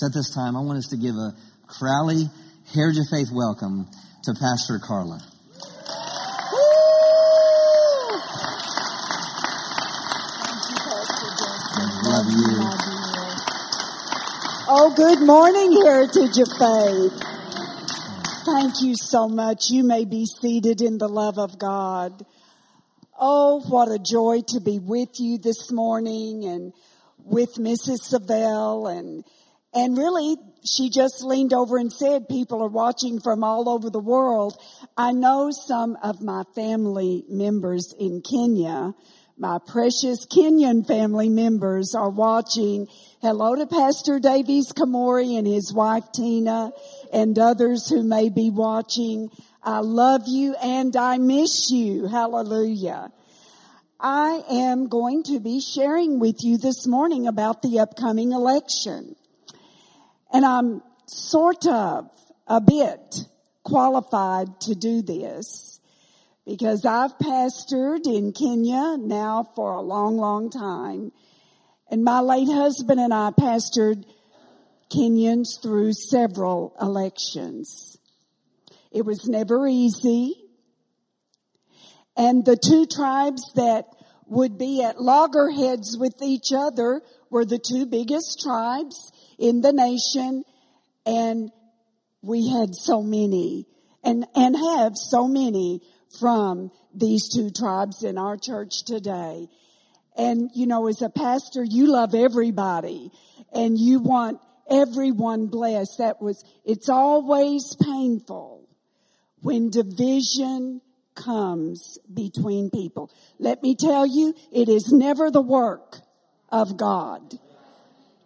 So at this time, I want us to give a Crowley Heritage of Faith welcome to Pastor Carla. Love you. Oh, good morning, Heritage of Faith. Thank you so much. You may be seated in the love of God. Oh, what a joy to be with you this morning and with Mrs. Savelle and and really she just leaned over and said people are watching from all over the world. I know some of my family members in Kenya my precious Kenyan family members are watching. Hello to Pastor Davies Kamori and his wife Tina and others who may be watching. I love you and I miss you. Hallelujah. I am going to be sharing with you this morning about the upcoming election. And I'm sort of a bit qualified to do this because I've pastored in Kenya now for a long, long time. And my late husband and I pastored Kenyans through several elections. It was never easy. And the two tribes that would be at loggerheads with each other were the two biggest tribes in the nation. And we had so many and, and have so many from these two tribes in our church today. And, you know, as a pastor, you love everybody and you want everyone blessed. That was, it's always painful when division comes between people. Let me tell you, it is never the work of God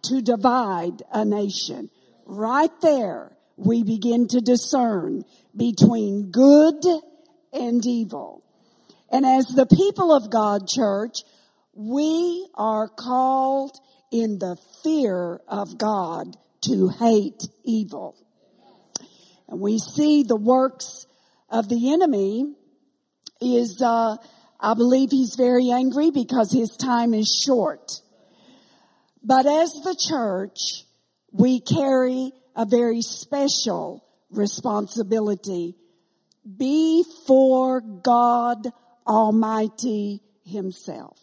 to divide a nation. Right there, we begin to discern between good and evil. And as the people of God, church, we are called in the fear of God to hate evil. And we see the works of the enemy is, uh, I believe he's very angry because his time is short. But as the church, we carry a very special responsibility before God Almighty Himself.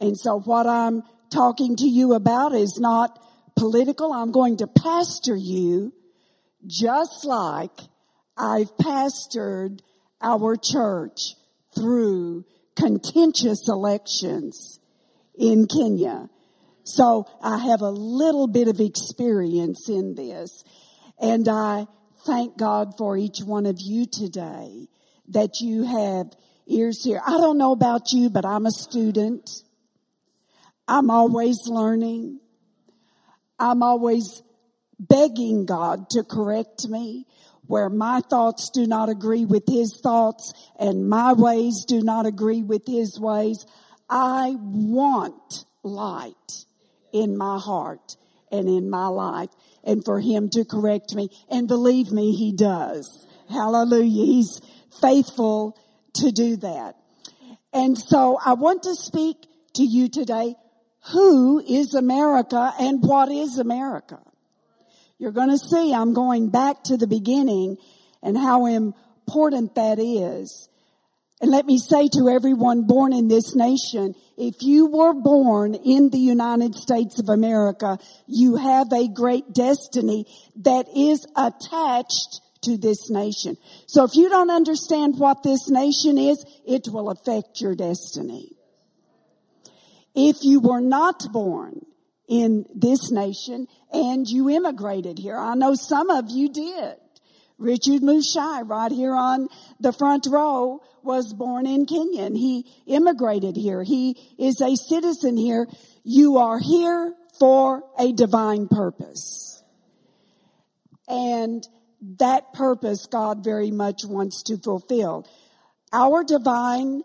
And so what I'm talking to you about is not political. I'm going to pastor you just like I've pastored our church through contentious elections in Kenya. So I have a little bit of experience in this and I thank God for each one of you today that you have ears here. I don't know about you, but I'm a student. I'm always learning. I'm always begging God to correct me where my thoughts do not agree with his thoughts and my ways do not agree with his ways. I want light in my heart and in my life and for him to correct me. And believe me, he does. Hallelujah. He's faithful to do that. And so I want to speak to you today. Who is America and what is America? You're going to see I'm going back to the beginning and how important that is. And let me say to everyone born in this nation, if you were born in the United States of America, you have a great destiny that is attached to this nation. So if you don't understand what this nation is, it will affect your destiny. If you were not born in this nation and you immigrated here, I know some of you did. Richard Mushai, right here on the front row, was born in Kenya and he immigrated here. He is a citizen here. You are here for a divine purpose. And that purpose God very much wants to fulfill. Our divine,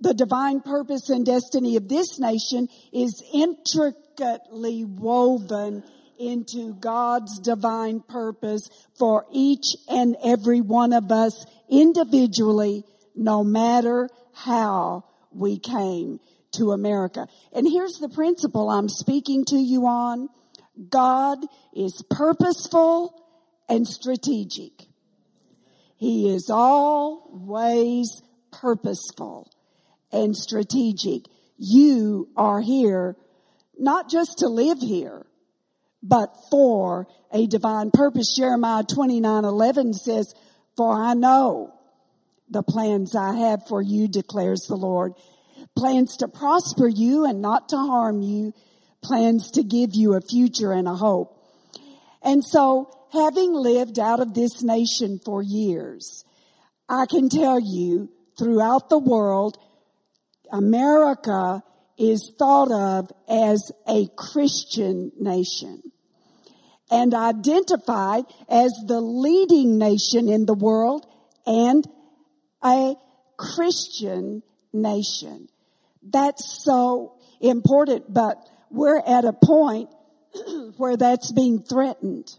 the divine purpose and destiny of this nation is intricately woven into God's divine purpose for each and every one of us individually, no matter how we came to America. And here's the principle I'm speaking to you on. God is purposeful and strategic. He is always purposeful and strategic. You are here not just to live here, but for a divine purpose. Jeremiah 29, 11 says, for I know the plans I have for you, declares the Lord. Plans to prosper you and not to harm you. Plans to give you a future and a hope. And so, having lived out of this nation for years, I can tell you throughout the world, America is thought of as a Christian nation and identified as the leading nation in the world and a Christian nation. That's so important, but we're at a point where that's being threatened.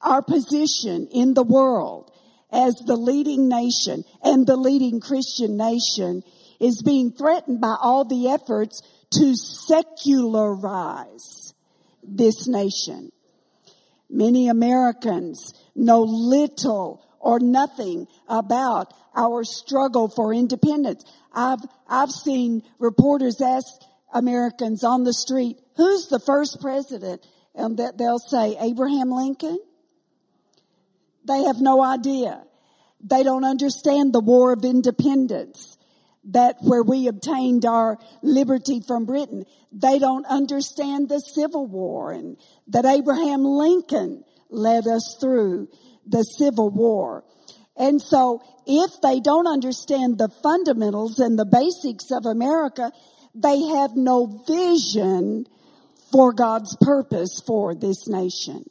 Our position in the world as the leading nation and the leading Christian nation is being threatened by all the efforts to secularize this nation. Many Americans know little or nothing about our struggle for independence. I've, I've seen reporters ask Americans on the street, who's the first president? And that they'll say Abraham Lincoln. They have no idea. They don't understand the War of Independence that where we obtained our liberty from Britain. They don't understand the Civil War and that Abraham Lincoln led us through the Civil War. And so if they don't understand the fundamentals and the basics of America, they have no vision for God's purpose for this nation.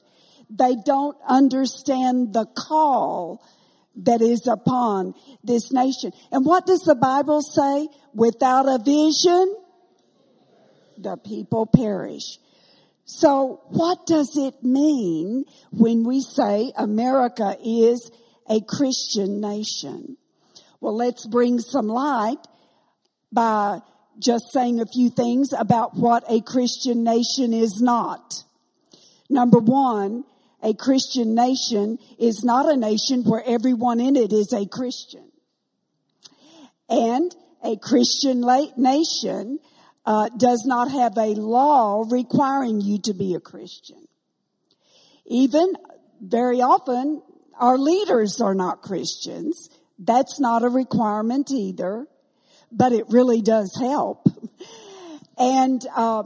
They don't understand the call that is upon this nation. And what does the Bible say? Without a vision, the people perish. So what does it mean when we say America is a Christian nation? Well, let's bring some light by just saying a few things about what a Christian nation is not. Number one, a Christian nation is not a nation where everyone in it is a Christian. And a Christian nation uh, does not have a law requiring you to be a Christian. Even very often, our leaders are not Christians. That's not a requirement either, but it really does help. And uh,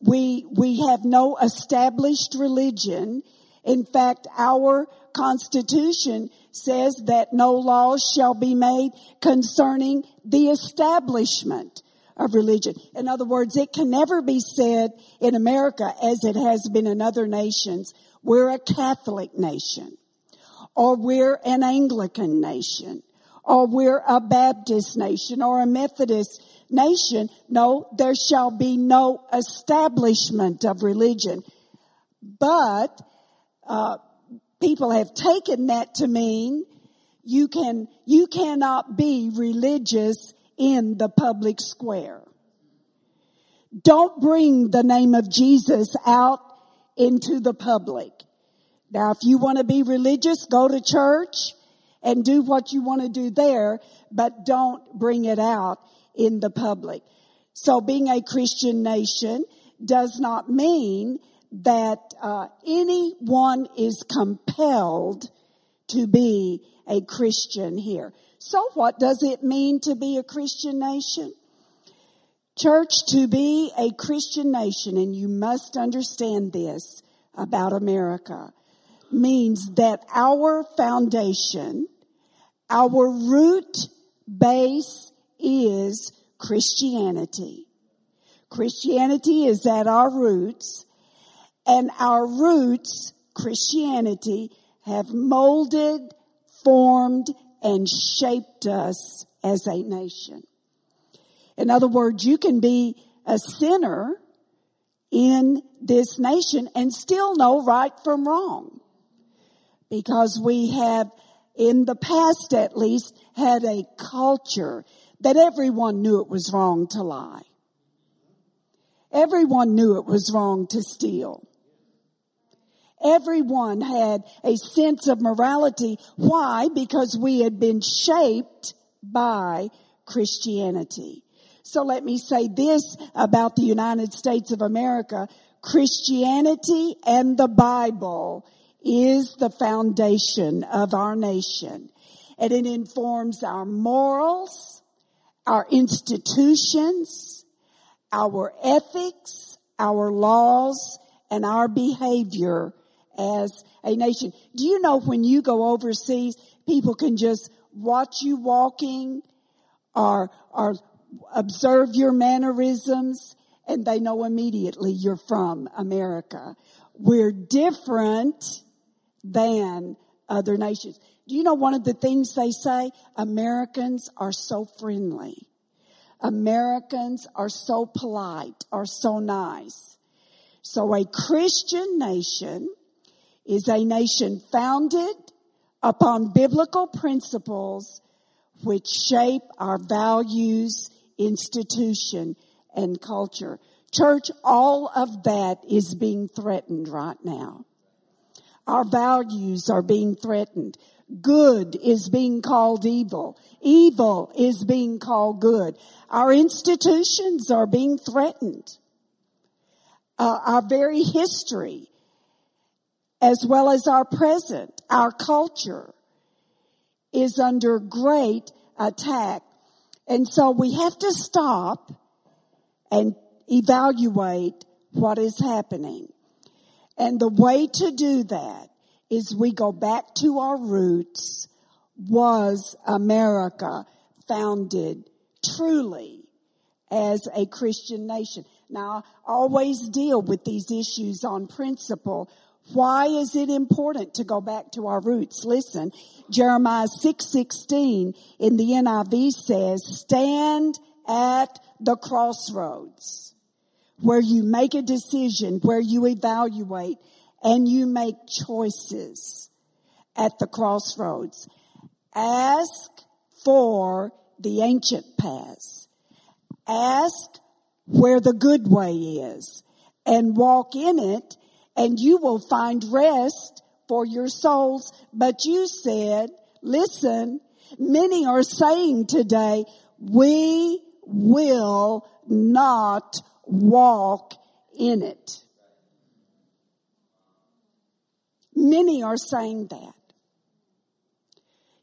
we, we have no established religion. In fact, our Constitution says that no laws shall be made concerning the establishment of religion. In other words, it can never be said in America as it has been in other nations, we're a Catholic nation, or we're an Anglican nation, or we're a Baptist nation, or a Methodist nation. No, there shall be no establishment of religion. But uh, people have taken that to mean you can you cannot be religious in the public square. Don't bring the name of Jesus out into the public. Now, if you want to be religious, go to church and do what you want to do there, but don't bring it out in the public. So being a Christian nation does not mean that uh, anyone is compelled to be a Christian here. So what does it mean to be a Christian nation? Church, to be a Christian nation, and you must understand this about America, means that our foundation, our root base is Christianity. Christianity is at our roots, and our roots, Christianity, have molded, formed, and shaped us as a nation. In other words, you can be a sinner in this nation and still know right from wrong. Because we have, in the past at least, had a culture that everyone knew it was wrong to lie. Everyone knew it was wrong to steal. Everyone had a sense of morality. Why? Because we had been shaped by Christianity. So let me say this about the United States of America. Christianity and the Bible is the foundation of our nation. And it informs our morals, our institutions, our ethics, our laws, and our behavior as a nation. Do you know when you go overseas, people can just watch you walking or, or observe your mannerisms and they know immediately you're from America. We're different than other nations. Do you know one of the things they say? Americans are so friendly. Americans are so polite, are so nice. So a Christian nation is a nation founded upon biblical principles which shape our values, institution, and culture. Church, all of that is being threatened right now. Our values are being threatened. Good is being called evil. Evil is being called good. Our institutions are being threatened. Uh, our very history as well as our present, our culture is under great attack. And so we have to stop and evaluate what is happening. And the way to do that is we go back to our roots. Was America founded truly as a Christian nation? Now, I always deal with these issues on principle why is it important to go back to our roots? Listen, Jeremiah 6:16 in the NIV says, "Stand at the crossroads where you make a decision, where you evaluate and you make choices at the crossroads. Ask for the ancient paths. Ask where the good way is and walk in it and you will find rest for your souls. But you said, listen, many are saying today, we will not walk in it. Many are saying that.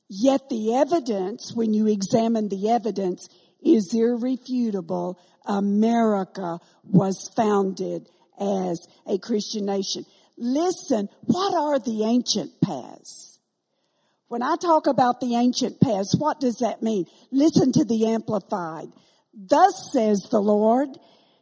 Yet the evidence, when you examine the evidence, is irrefutable. America was founded as a Christian nation. Listen, what are the ancient paths? When I talk about the ancient paths, what does that mean? Listen to the amplified. Thus says the Lord,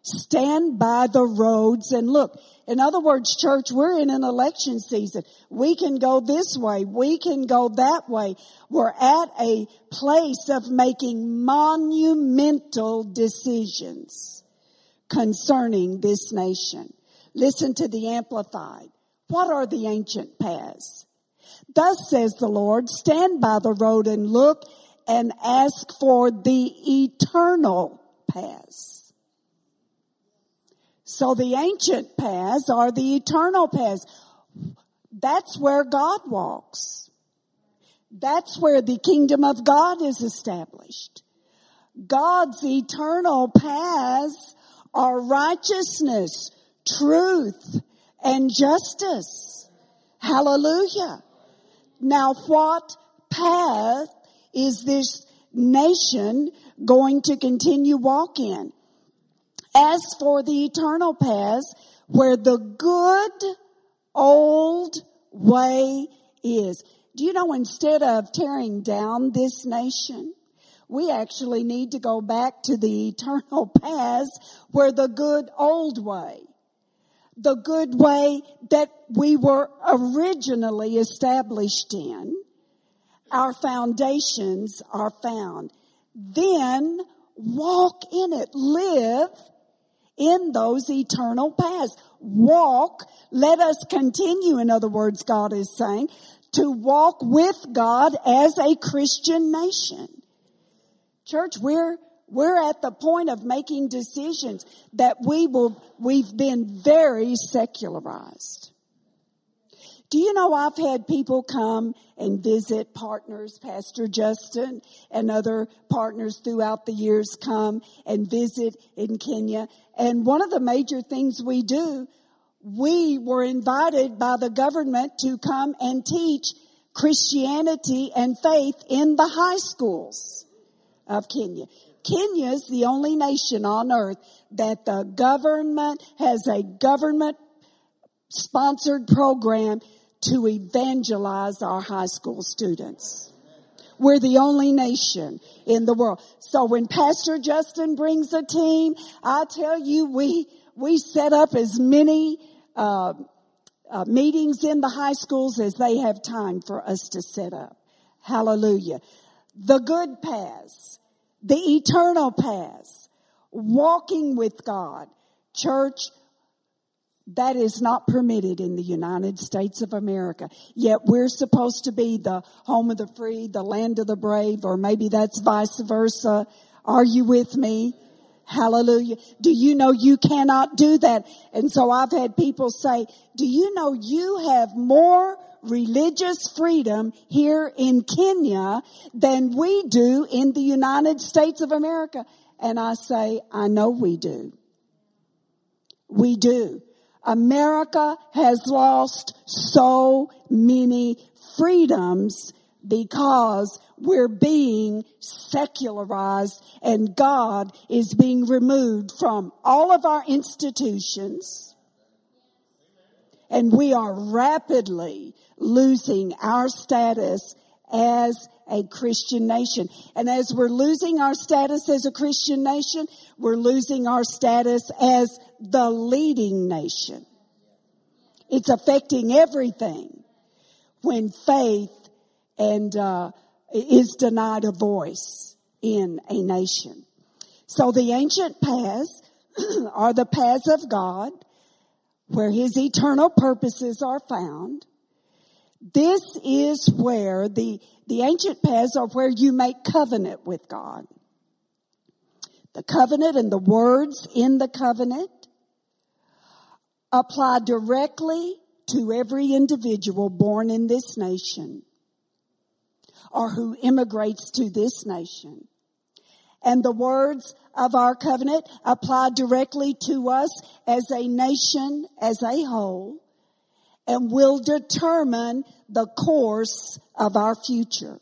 stand by the roads and look. In other words, church, we're in an election season. We can go this way. We can go that way. We're at a place of making monumental decisions concerning this nation. Listen to the Amplified. What are the ancient paths? Thus says the Lord, stand by the road and look and ask for the eternal paths. So the ancient paths are the eternal paths. That's where God walks. That's where the kingdom of God is established. God's eternal paths are righteousness, truth, and justice. Hallelujah. Now what path is this nation going to continue walk in? As for the eternal paths, where the good old way is. Do you know instead of tearing down this nation, we actually need to go back to the eternal paths where the good old way, the good way that we were originally established in, our foundations are found. Then walk in it, live in those eternal paths. Walk, let us continue, in other words, God is saying, to walk with God as a Christian nation. Church, we're, We're at the point of making decisions that we will, we've been very secularized. Do you know I've had people come and visit partners, Pastor Justin and other partners throughout the years come and visit in Kenya. And one of the major things we do, we were invited by the government to come and teach Christianity and faith in the high schools of Kenya. Kenya is the only nation on earth that the government has a government sponsored program to evangelize our high school students. We're the only nation in the world. So when Pastor Justin brings a team, I tell you, we, we set up as many, uh, uh, meetings in the high schools as they have time for us to set up. Hallelujah. The good paths the eternal paths, walking with God. Church, that is not permitted in the United States of America. Yet we're supposed to be the home of the free, the land of the brave, or maybe that's vice versa. Are you with me? Hallelujah. Do you know you cannot do that? And so I've had people say, do you know you have more religious freedom here in Kenya than we do in the United States of America? And I say, I know we do. We do. America has lost so many freedoms because we're being secularized and God is being removed from all of our institutions. And we are rapidly losing our status as a Christian nation. And as we're losing our status as a Christian nation, we're losing our status as the leading nation. It's affecting everything when faith and uh, is denied a voice in a nation. So the ancient paths are the paths of God where his eternal purposes are found. This is where the, the ancient paths are where you make covenant with God. The covenant and the words in the covenant apply directly to every individual born in this nation or who immigrates to this nation. And the words of our covenant apply directly to us as a nation, as a whole and will determine the course of our future.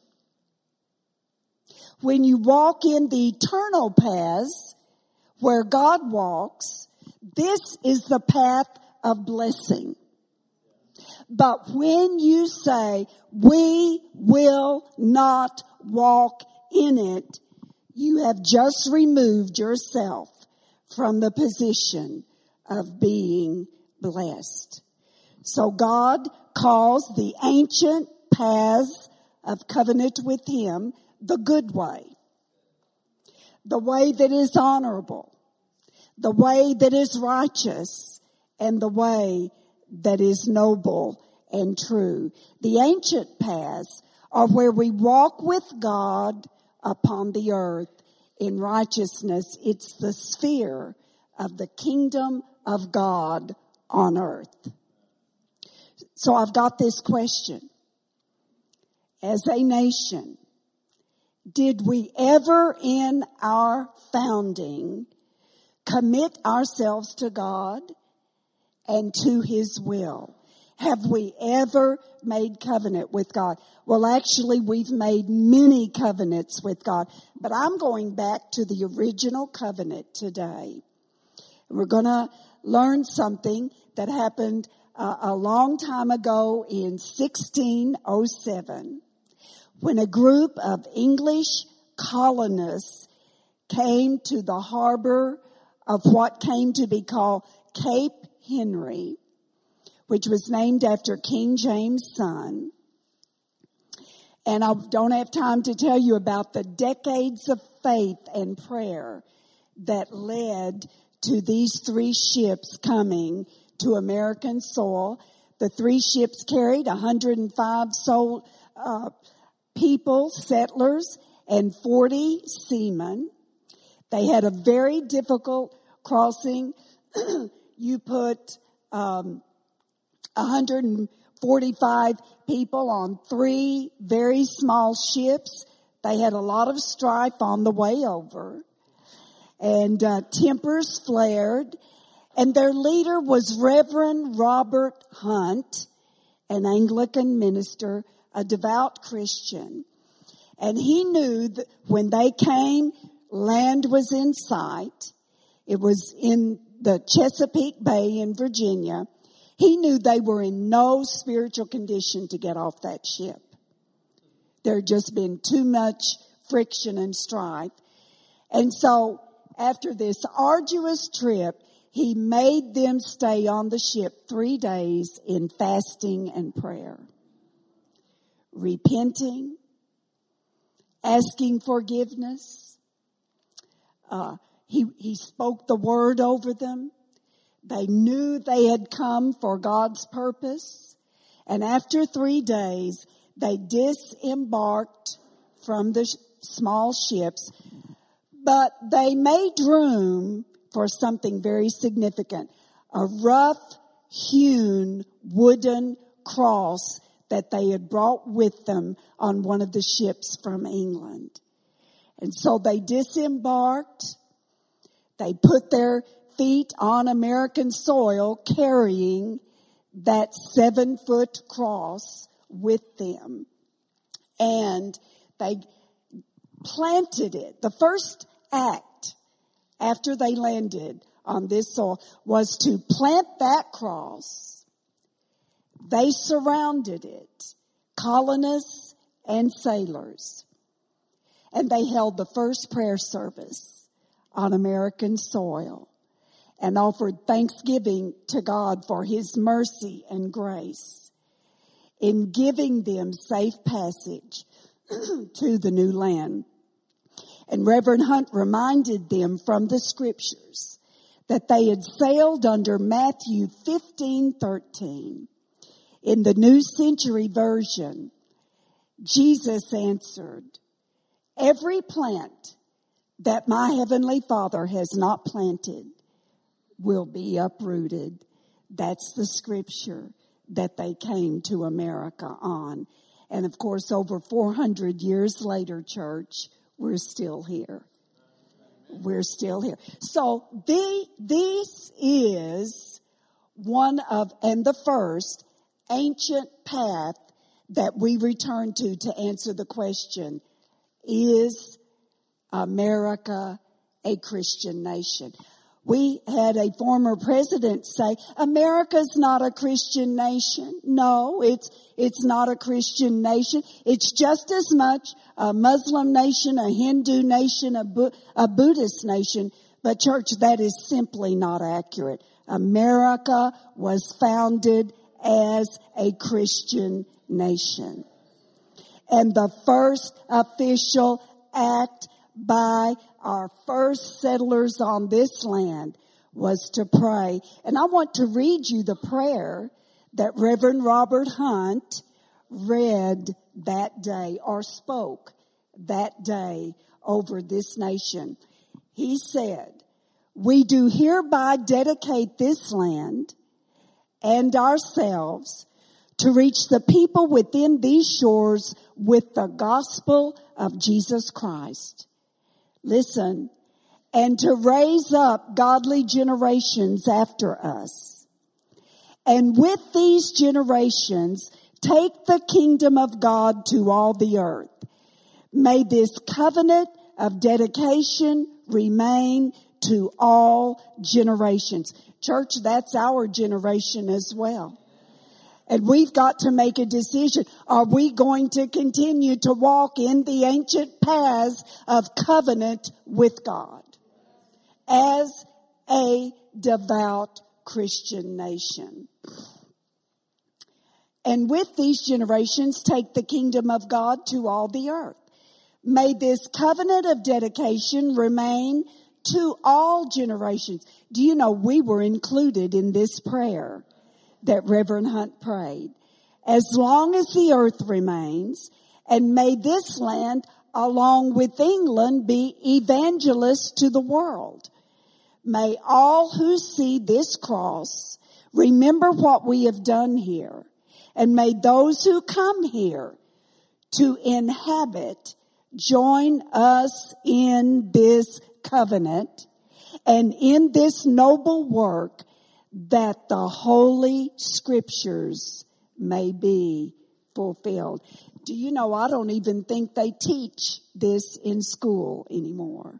When you walk in the eternal paths where God walks, this is the path of blessing. But when you say, we will not walk in it, you have just removed yourself from the position of being blessed. So God calls the ancient paths of covenant with Him the good way. The way that is honorable. The way that is righteous. And the way that is noble and true. The ancient paths are where we walk with God upon the earth in righteousness. It's the sphere of the kingdom of God on earth. So I've got this question. As a nation, did we ever in our founding commit ourselves to God and to His will? Have we ever made covenant with God? Well, actually, we've made many covenants with God, but I'm going back to the original covenant today. We're going to learn something that happened a long time ago in 1607 when a group of English colonists came to the harbor of what came to be called Cape Henry, which was named after King James' son. And I don't have time to tell you about the decades of faith and prayer that led to these three ships coming to American soil. The three ships carried 105 soul, uh, people, settlers, and 40 seamen. They had a very difficult crossing. you put um, 145 people on three very small ships. They had a lot of strife on the way over. And uh, tempers flared. And their leader was Reverend Robert Hunt, an Anglican minister, a devout Christian. And he knew that when they came, land was in sight. It was in the Chesapeake Bay in Virginia. He knew they were in no spiritual condition to get off that ship. There had just been too much friction and strife. And so after this arduous trip, he made them stay on the ship three days in fasting and prayer, repenting, asking forgiveness. Uh, he, he spoke the word over them. They knew they had come for God's purpose. And after three days, they disembarked from the sh- small ships, but they made room for something very significant. A rough hewn wooden cross that they had brought with them on one of the ships from England. And so they disembarked. They put their feet on American soil carrying that seven foot cross with them. And they planted it. The first act after they landed on this soil was to plant that cross. They surrounded it, colonists and sailors. And they held the first prayer service on American soil and offered thanksgiving to God for his mercy and grace in giving them safe passage to the new land. And Reverend Hunt reminded them from the scriptures that they had sailed under Matthew 15, 13. In the New Century Version, Jesus answered, every plant that my heavenly father has not planted will be uprooted. That's the scripture that they came to America on. And of course, over 400 years later, church, we're still here. We're still here. So the, this is one of, and the first ancient path that we return to to answer the question, is America a Christian nation? We had a former president say, America's not a Christian nation. No, it's, it's not a Christian nation. It's just as much a Muslim nation, a Hindu nation, a, a Buddhist nation. But church, that is simply not accurate. America was founded as a Christian nation. And the first official act by our first settlers on this land was to pray. And I want to read you the prayer that Reverend Robert Hunt read that day or spoke that day over this nation. He said, we do hereby dedicate this land and ourselves to reach the people within these shores with the gospel of Jesus Christ listen, and to raise up godly generations after us. And with these generations, take the kingdom of God to all the earth. May this covenant of dedication remain to all generations. Church, that's our generation as well. And we've got to make a decision. Are we going to continue to walk in the ancient paths of covenant with God as a devout Christian nation? And with these generations, take the kingdom of God to all the earth. May this covenant of dedication remain to all generations. Do you know we were included in this prayer? That Reverend Hunt prayed. As long as the earth remains, and may this land along with England, be evangelists to the world. May all who see this cross remember what we have done here. And may those who come here to inhabit join us in this covenant and in this noble work that the holy scriptures may be fulfilled. Do you know, I don't even think they teach this in school anymore.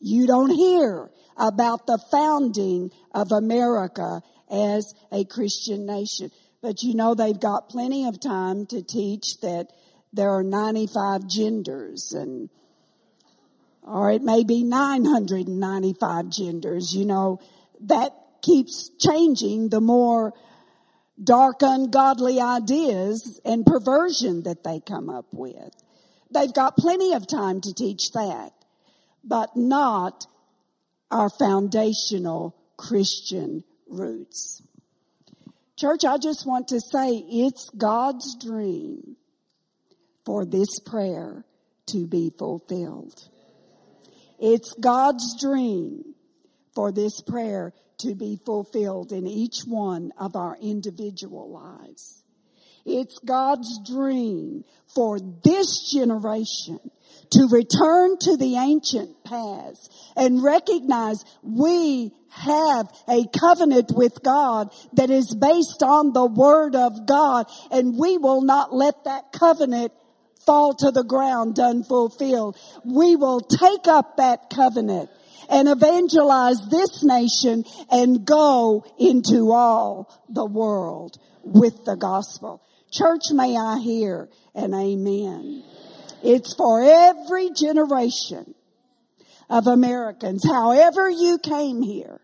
You don't hear about the founding of America as a Christian nation. But you know, they've got plenty of time to teach that there are 95 genders and, or it may be 995 genders. You know, that keeps changing the more dark, ungodly ideas and perversion that they come up with. They've got plenty of time to teach that, but not our foundational Christian roots. Church, I just want to say it's God's dream for this prayer to be fulfilled. It's God's dream for this prayer to be fulfilled in each one of our individual lives. It's God's dream for this generation to return to the ancient paths and recognize we have a covenant with God that is based on the word of God and we will not let that covenant fall to the ground unfulfilled. We will take up that covenant and evangelize this nation and go into all the world with the gospel. Church, may I hear an amen. It's for every generation of Americans, however you came here,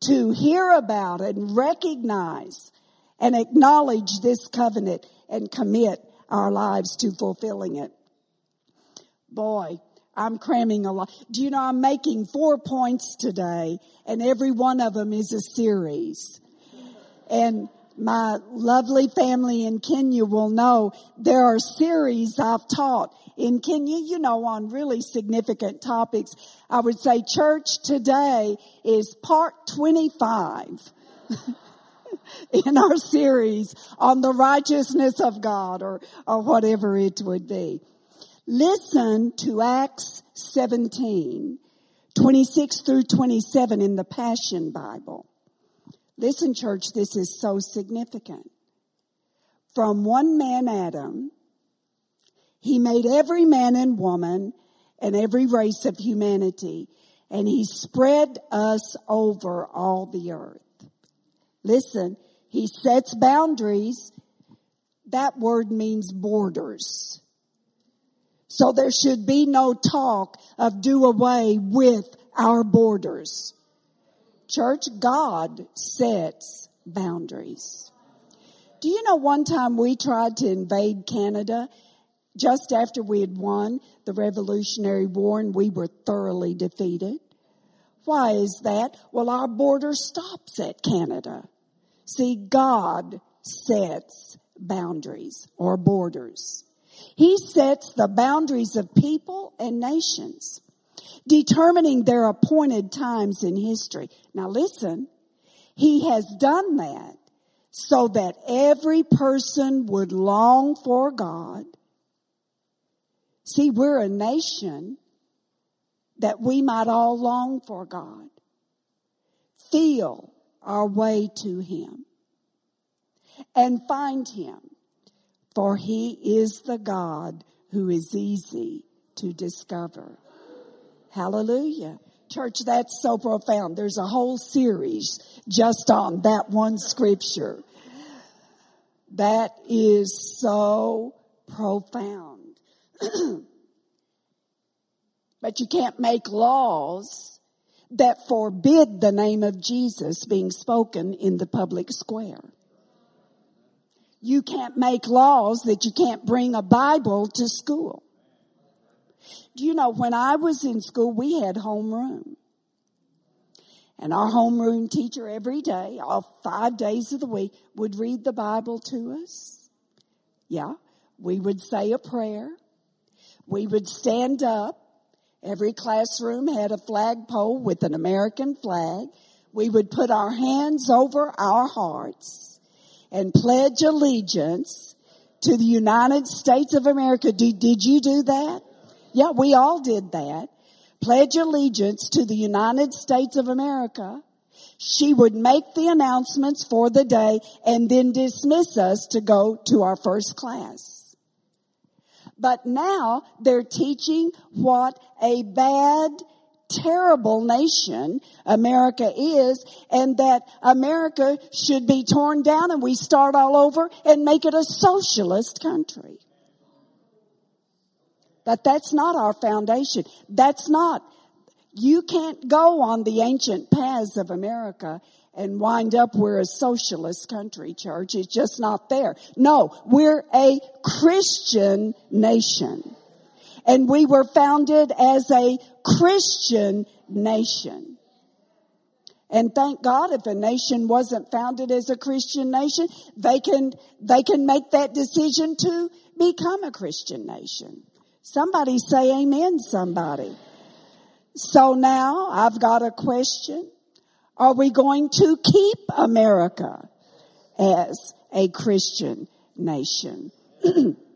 to hear about and recognize and acknowledge this covenant and commit our lives to fulfilling it. Boy, I'm cramming a lot. Do you know I'm making four points today and every one of them is a series. And my lovely family in Kenya will know there are series I've taught in Kenya, you know, on really significant topics. I would say church today is part 25 in our series on the righteousness of God or, or whatever it would be. Listen to Acts 17, 26 through 27 in the Passion Bible. Listen, church, this is so significant. From one man, Adam, he made every man and woman and every race of humanity, and he spread us over all the earth. Listen, he sets boundaries. That word means borders. So there should be no talk of do away with our borders. Church, God sets boundaries. Do you know one time we tried to invade Canada just after we had won the Revolutionary War and we were thoroughly defeated? Why is that? Well, our border stops at Canada. See, God sets boundaries or borders. He sets the boundaries of people and nations, determining their appointed times in history. Now listen, he has done that so that every person would long for God. See, we're a nation that we might all long for God, feel our way to Him, and find Him for he is the God who is easy to discover. Hallelujah. Church, that's so profound. There's a whole series just on that one scripture. That is so profound. but you can't make laws that forbid the name of Jesus being spoken in the public square you can't make laws that you can't bring a Bible to school. Do you know when I was in school, we had homeroom. And our homeroom teacher every day, all five days of the week, would read the Bible to us. Yeah. We would say a prayer. we would stand up. Every classroom had a flagpole with an American flag. We would put our hands over our hearts and pledge allegiance to the United States of America. Did, did you do that? Yeah, we all did that. Pledge allegiance to the United States of America. She would make the announcements for the day and then dismiss us to go to our first class. But now they're teaching what a bad, terrible nation America is and that America should be torn down and we start all over and make it a socialist country. But that's not our foundation. That's not, you can't go on the ancient paths of America and wind up we're a socialist country, church. It's just not there. No, we're a Christian nation. And we were founded as a Christian nation. And thank God if a nation wasn't founded as a Christian nation, they can, they can make that decision to become a Christian nation. Somebody say amen, somebody. So now I've got a question. Are we going to keep America as a Christian nation?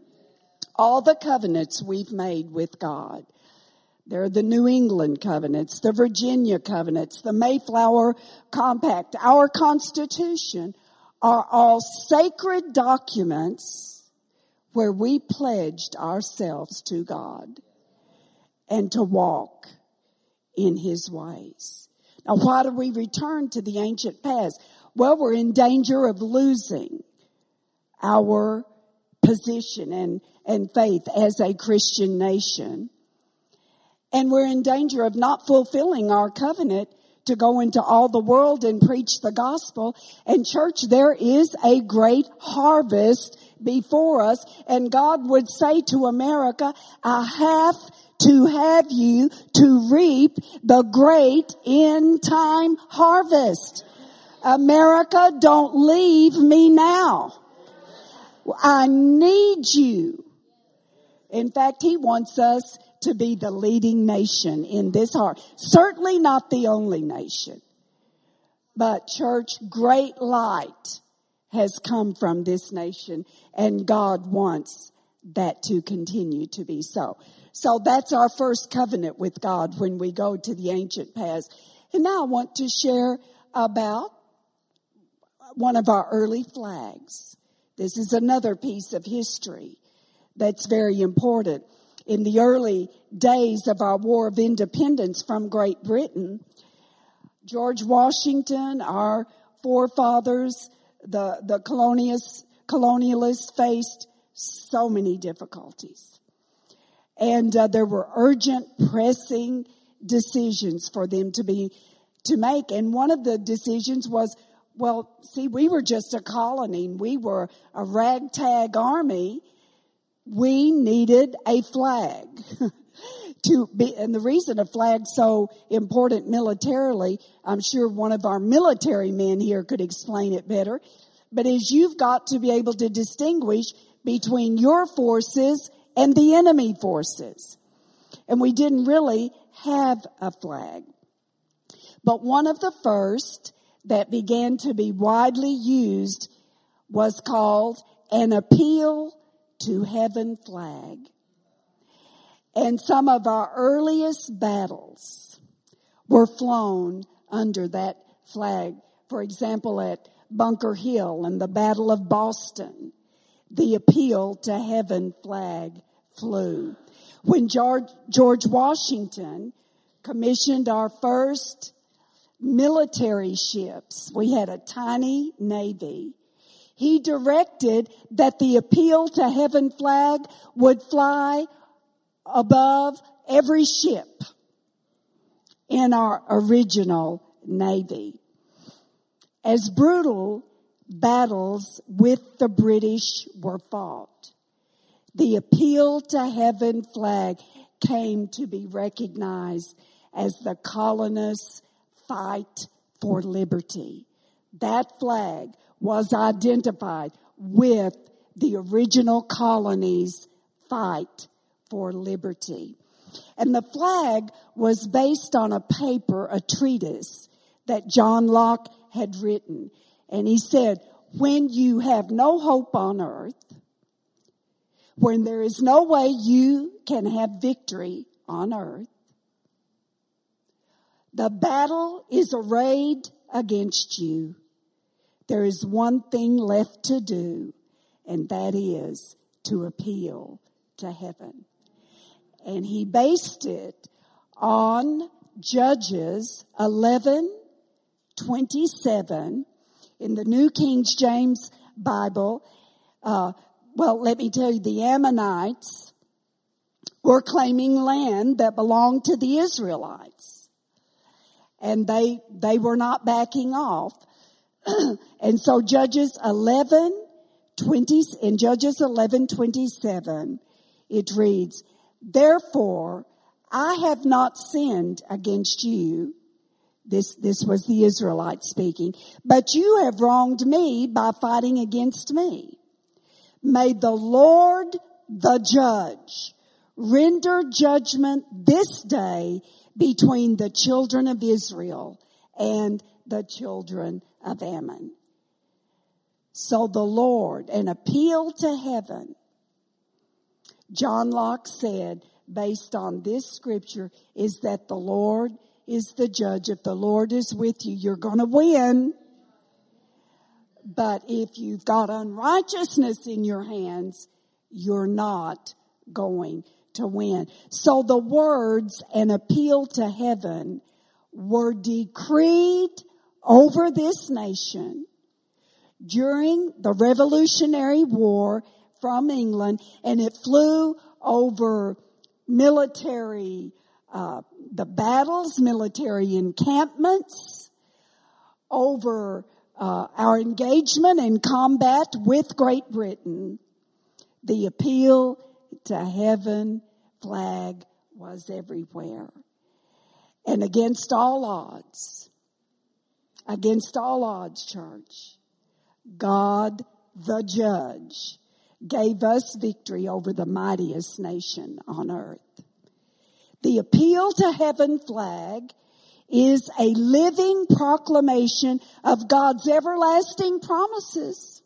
All the covenants we've made with God. There are the New England covenants, the Virginia covenants, the Mayflower Compact, our Constitution are all sacred documents where we pledged ourselves to God and to walk in His ways. Now, why do we return to the ancient past? Well, we're in danger of losing our position and, and faith as a Christian nation. And we're in danger of not fulfilling our covenant to go into all the world and preach the gospel. And church, there is a great harvest before us. And God would say to America, I have to have you to reap the great end time harvest. America, don't leave me now. I need you. In fact, he wants us to be the leading nation in this heart. Certainly not the only nation. But church, great light has come from this nation and God wants that to continue to be so. So that's our first covenant with God when we go to the ancient past. And now I want to share about one of our early flags. This is another piece of history that's very important. In the early days of our War of Independence from Great Britain, George Washington, our forefathers, the, the colonialists, faced so many difficulties. And uh, there were urgent, pressing decisions for them to be, to make. And one of the decisions was, well, see, we were just a colony. We were a ragtag army. We needed a flag. to be, and the reason a flag's so important militarily, I'm sure one of our military men here could explain it better, but is you've got to be able to distinguish between your forces and the enemy forces. And we didn't really have a flag. But one of the first that began to be widely used was called an appeal to heaven flag. And some of our earliest battles were flown under that flag. For example, at Bunker Hill and the Battle of Boston, the appeal to heaven flag flew. When George, Washington commissioned our first military ships, we had a tiny navy. He directed that the appeal to heaven flag would fly above every ship in our original Navy. As brutal battles with the British were fought, the appeal to heaven flag came to be recognized as the colonists' fight for liberty. That flag was identified with the original colonies' fight for liberty. And the flag was based on a paper, a treatise that John Locke had written. And he said, when you have no hope on earth, when there is no way you can have victory on earth, the battle is arrayed against you. There is one thing left to do, and that is to appeal to heaven. And he based it on Judges 11, 27 in the New King James Bible. Uh, well, let me tell you, the Ammonites were claiming land that belonged to the Israelites. And they, they were not backing off. and so Judges 11, 20, in Judges 11, 27, it reads, Therefore, I have not sinned against you. This, this was the Israelites speaking. But you have wronged me by fighting against me. May the Lord, the judge, render judgment this day between the children of Israel and the children of Ammon. So the Lord, an appeal to heaven, John Locke said, based on this scripture, is that the Lord is the judge. If the Lord is with you, you're going to win. But if you've got unrighteousness in your hands, you're not going to win. So the words an appeal to heaven were decreed over this nation during the Revolutionary War from England and it flew over military, uh, the battles, military encampments, over uh, our engagement in combat with Great Britain. The appeal to heaven flag was everywhere. And against all odds, against all odds, church, God the judge gave us victory over the mightiest nation on earth. The appeal to heaven flag is a living proclamation of God's everlasting promises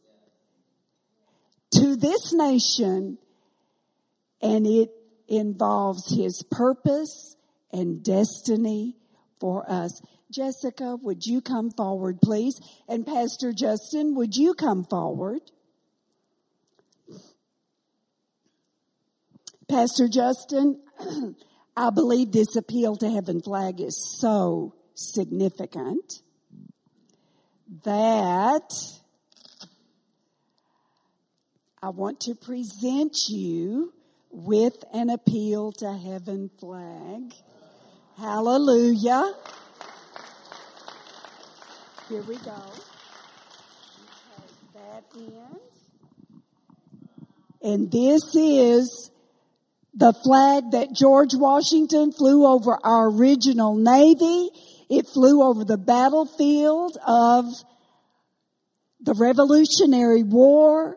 to this nation and it involves his purpose and destiny for us. Jessica, would you come forward, please? And Pastor Justin, would you come forward? Pastor Justin, I believe this appeal to heaven flag is so significant that I want to present you with an appeal to heaven flag. Hallelujah. Here we go. Take that. And this is the flag that George Washington flew over our original Navy. It flew over the battlefield of the Revolutionary War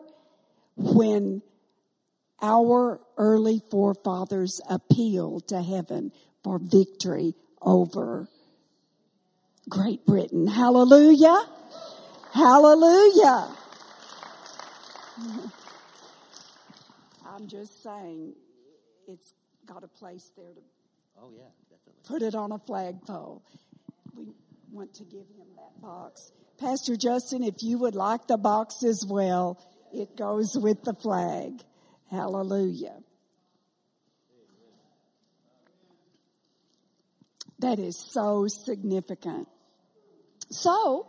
when our early forefathers appealed to heaven for victory over Great Britain. Hallelujah. Hallelujah. I'm just saying, it's got a place there to Oh, yeah, definitely. put it on a flagpole. We want to give him that box. Pastor Justin, if you would like the box as well, it goes with the flag. Hallelujah. That is so significant. So,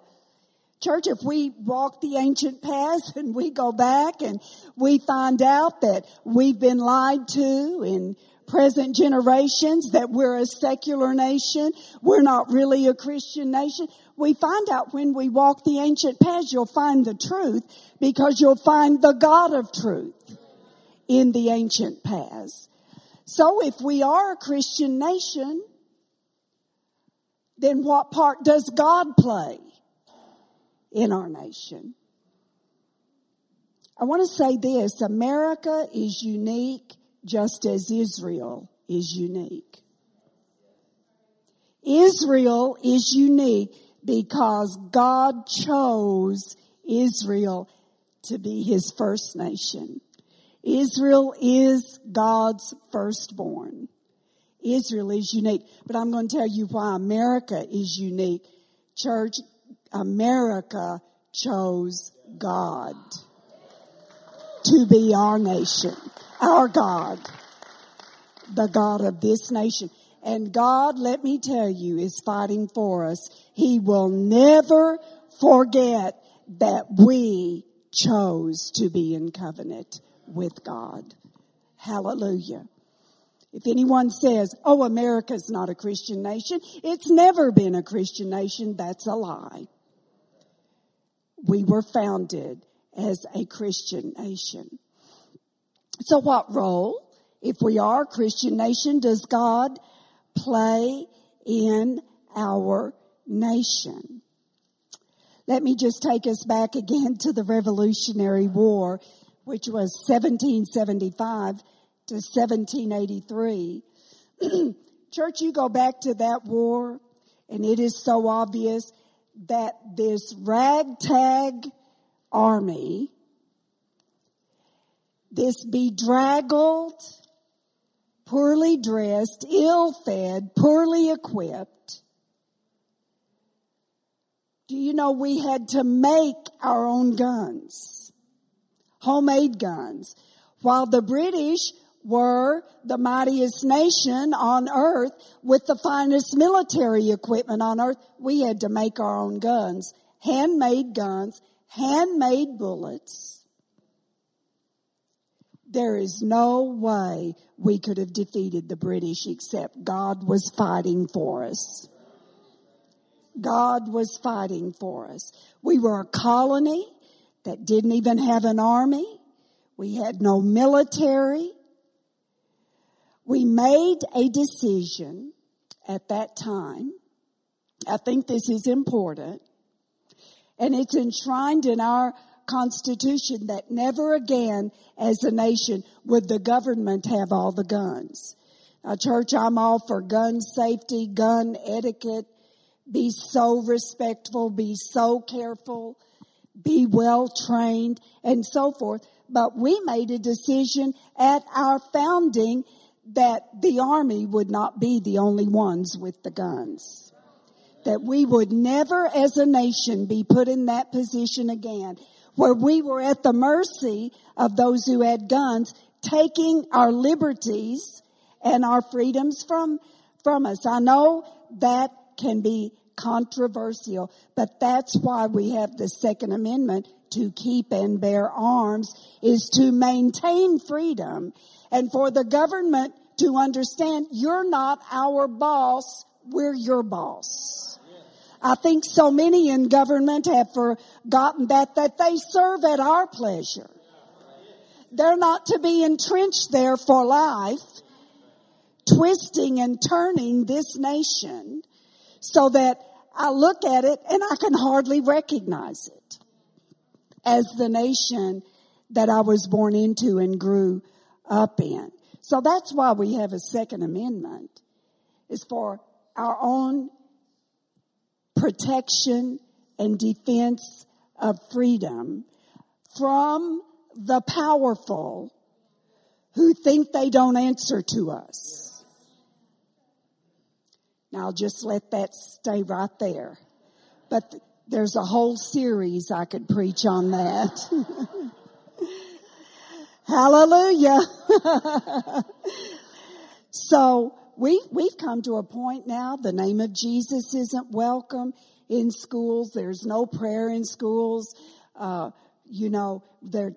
Church, if we walk the ancient paths and we go back and we find out that we've been lied to in present generations, that we're a secular nation, we're not really a Christian nation, we find out when we walk the ancient paths, you'll find the truth because you'll find the God of truth in the ancient paths. So if we are a Christian nation, then what part does God play? in our nation. I want to say this America is unique just as Israel is unique. Israel is unique because God chose Israel to be his first nation. Israel is God's firstborn. Israel is unique. But I'm going to tell you why America is unique. Church, America chose God to be our nation, our God, the God of this nation. And God, let me tell you, is fighting for us. He will never forget that we chose to be in covenant with God. Hallelujah. If anyone says, oh, America's not a Christian nation, it's never been a Christian nation, that's a lie. We were founded as a Christian nation. So what role, if we are a Christian nation, does God play in our nation? Let me just take us back again to the Revolutionary War, which was 1775 to 1783. Church, you go back to that war, and it is so obvious that this ragtag army, this bedraggled, poorly dressed, ill fed, poorly equipped, do you know we had to make our own guns? Homemade guns. While the British were the mightiest nation on earth with the finest military equipment on earth. We had to make our own guns, handmade guns, handmade bullets. There is no way we could have defeated the British except God was fighting for us. God was fighting for us. We were a colony that didn't even have an army. We had no military. We made a decision at that time. I think this is important. And it's enshrined in our Constitution that never again as a nation would the government have all the guns. Now church, I'm all for gun safety, gun etiquette. Be so respectful, be so careful, be well trained and so forth. But we made a decision at our founding that the army would not be the only ones with the guns. That we would never as a nation be put in that position again where we were at the mercy of those who had guns taking our liberties and our freedoms from, from us. I know that can be controversial, but that's why we have the Second Amendment to keep and bear arms is to maintain freedom and for the government to understand you're not our boss, we're your boss. I think so many in government have forgotten that, that they serve at our pleasure. They're not to be entrenched there for life, twisting and turning this nation so that I look at it and I can hardly recognize it as the nation that I was born into and grew up in. So that's why we have a second amendment is for our own protection and defense of freedom from the powerful who think they don't answer to us. Now just let that stay right there. But there's a whole series I could preach on that. Hallelujah. so we, we've come to a point now, the name of Jesus isn't welcome in schools. There's no prayer in schools. Uh, you know, they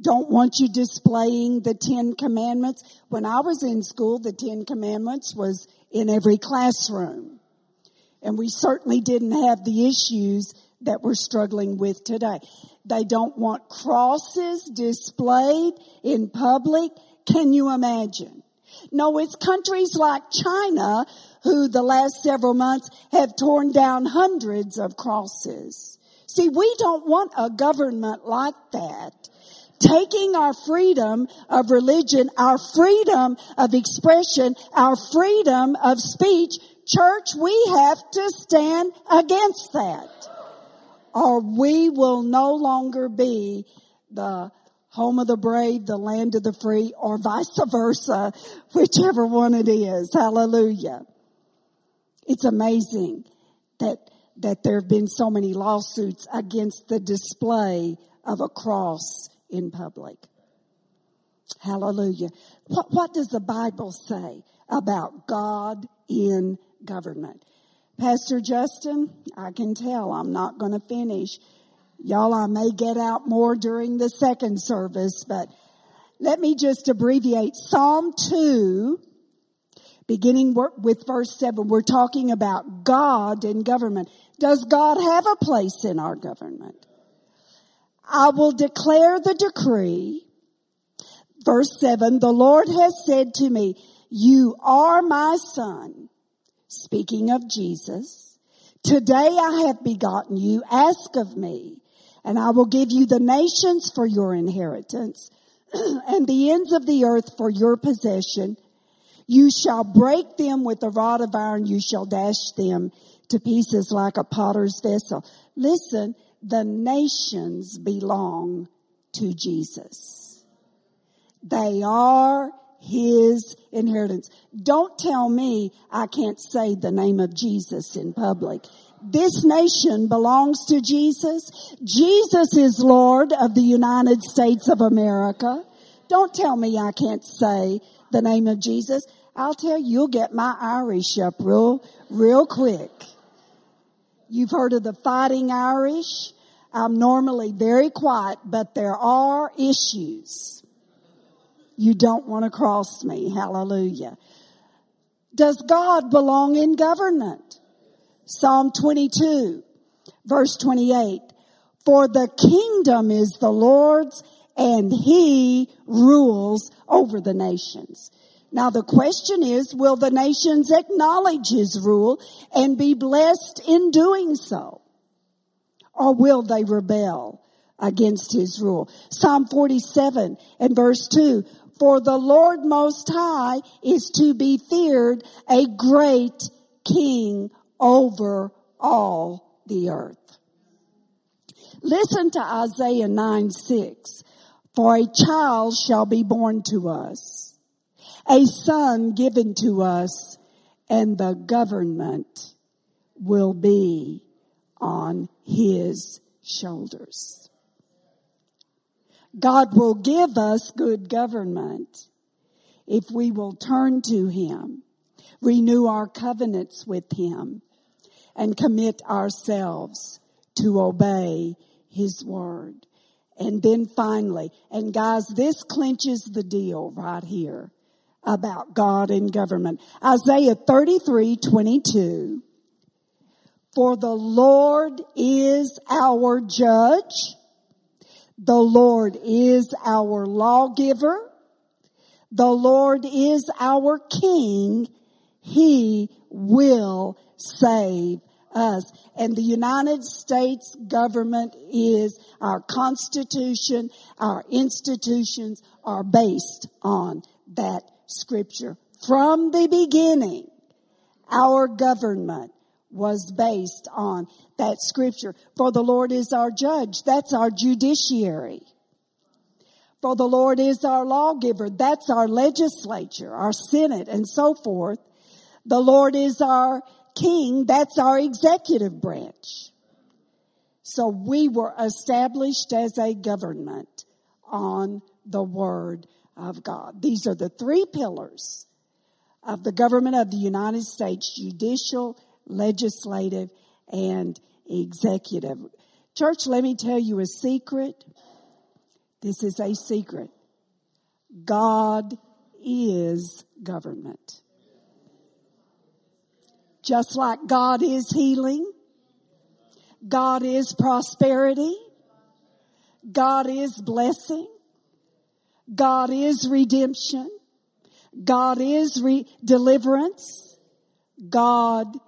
don't want you displaying the Ten Commandments. When I was in school, the Ten Commandments was in every classroom. And we certainly didn't have the issues that we're struggling with today. They don't want crosses displayed in public. Can you imagine? No, it's countries like China who the last several months have torn down hundreds of crosses. See, we don't want a government like that. Taking our freedom of religion, our freedom of expression, our freedom of speech, church, we have to stand against that. Or we will no longer be the home of the brave, the land of the free, or vice versa, whichever one it is. Hallelujah. It's amazing that, that there have been so many lawsuits against the display of a cross in public. Hallelujah. What, what does the Bible say about God in government? Pastor Justin, I can tell I'm not going to finish Y'all, I may get out more during the second service, but let me just abbreviate. Psalm 2, beginning with verse 7, we're talking about God in government. Does God have a place in our government? I will declare the decree. Verse 7, the Lord has said to me, you are my son. Speaking of Jesus. Today I have begotten you. Ask of me and I will give you the nations for your inheritance and the ends of the earth for your possession. You shall break them with a rod of iron. You shall dash them to pieces like a potter's vessel. Listen, the nations belong to Jesus. They are his inheritance. Don't tell me I can't say the name of Jesus in public. This nation belongs to Jesus. Jesus is Lord of the United States of America. Don't tell me I can't say the name of Jesus. I'll tell you, you'll get my Irish up real, real quick. You've heard of the fighting Irish. I'm normally very quiet, but there are issues. You don't want to cross me. Hallelujah. Does God belong in government? Psalm 22 verse 28. For the kingdom is the Lord's and he rules over the nations. Now the question is, will the nations acknowledge his rule and be blessed in doing so? Or will they rebel against his rule? Psalm 47 and verse 2, for the Lord Most High is to be feared, a great king over all the earth. Listen to Isaiah 9 6. For a child shall be born to us, a son given to us, and the government will be on his shoulders. God will give us good government if we will turn to Him, renew our covenants with Him, and commit ourselves to obey His word. And then finally, and guys, this clinches the deal right here about God and government. Isaiah 33, 22. For the Lord is our judge the Lord is our lawgiver. The Lord is our king. He will save us. And the United States government is our constitution, our institutions are based on that scripture. From the beginning, our government was based on that scripture. For the Lord is our judge. That's our judiciary. For the Lord is our lawgiver. That's our legislature, our senate, and so forth. The Lord is our king. That's our executive branch. So we were established as a government on the word of God. These are the three pillars of the government of the United States, judicial, legislative, and executive. Church, let me tell you a secret. This is a secret. God is government. Just like God is healing, God is prosperity, God is blessing, God is redemption, God is re- deliverance, God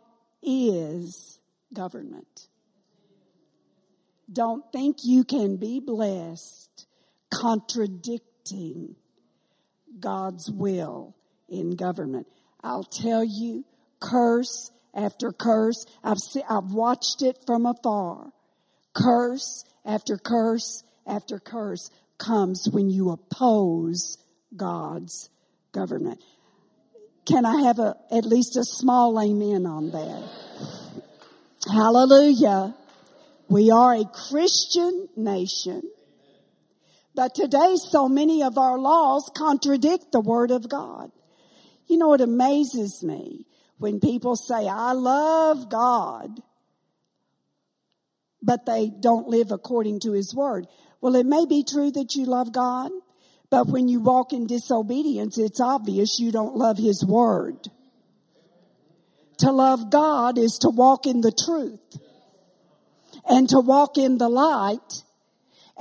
is government. Don't think you can be blessed contradicting God's will in government. I'll tell you, curse after curse. I've seen, I've watched it from afar. Curse after curse after curse comes when you oppose God's government. Can I have a, at least a small amen on that? Hallelujah. We are a Christian nation. But today so many of our laws contradict the word of God. You know, it amazes me when people say, I love God, but they don't live according to his word. Well, it may be true that you love God, but when you walk in disobedience, it's obvious you don't love his word. To love God is to walk in the truth and to walk in the light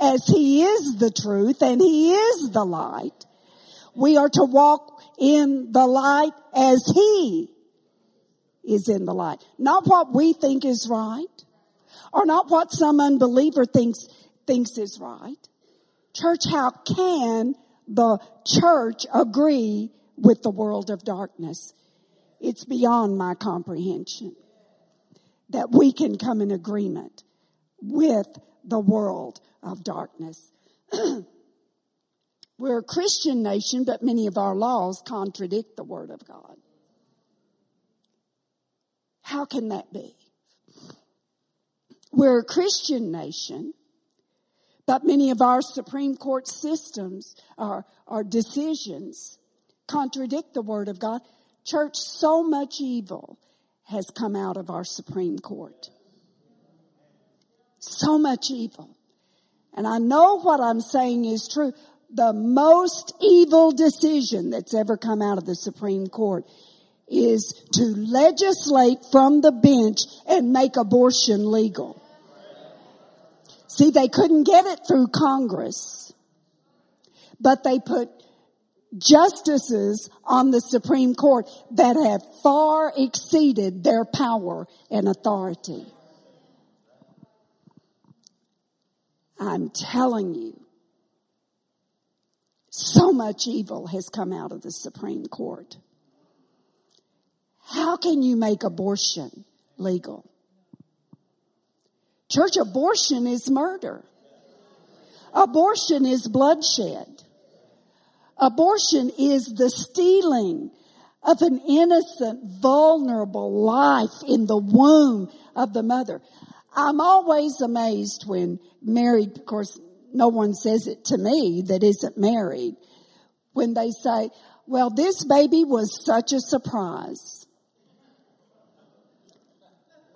as he is the truth and he is the light. We are to walk in the light as he is in the light. Not what we think is right or not what some unbeliever thinks, thinks is right. Church, how can the church agree with the world of darkness? It's beyond my comprehension that we can come in agreement with the world of darkness. We're a Christian nation, but many of our laws contradict the Word of God. How can that be? We're a Christian nation, but many of our Supreme Court systems, our, our decisions, contradict the Word of God. Church, so much evil has come out of our Supreme Court. So much evil. And I know what I'm saying is true. The most evil decision that's ever come out of the Supreme Court is to legislate from the bench and make abortion legal. See, they couldn't get it through Congress, but they put justices on the Supreme Court that have far exceeded their power and authority. I'm telling you, so much evil has come out of the Supreme Court. How can you make abortion legal? Church abortion is murder. Abortion is bloodshed. Abortion is the stealing of an innocent, vulnerable life in the womb of the mother. I'm always amazed when married, of course, no one says it to me that isn't married, when they say, well, this baby was such a surprise.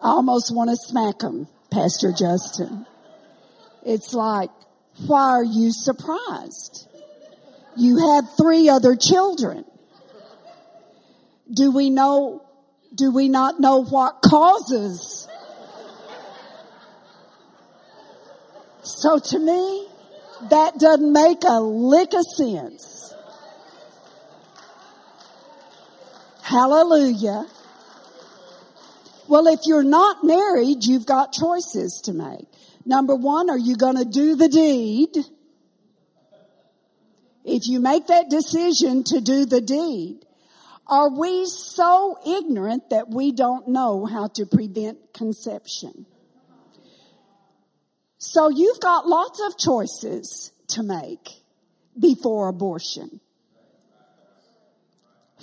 I almost want to smack him, Pastor Justin. It's like, why are you surprised? You had three other children. Do we know, do we not know what causes? So to me, that doesn't make a lick of sense. Hallelujah. Well, if you're not married, you've got choices to make. Number one, are you going to do the deed? If you make that decision to do the deed, are we so ignorant that we don't know how to prevent conception? So you've got lots of choices to make before abortion.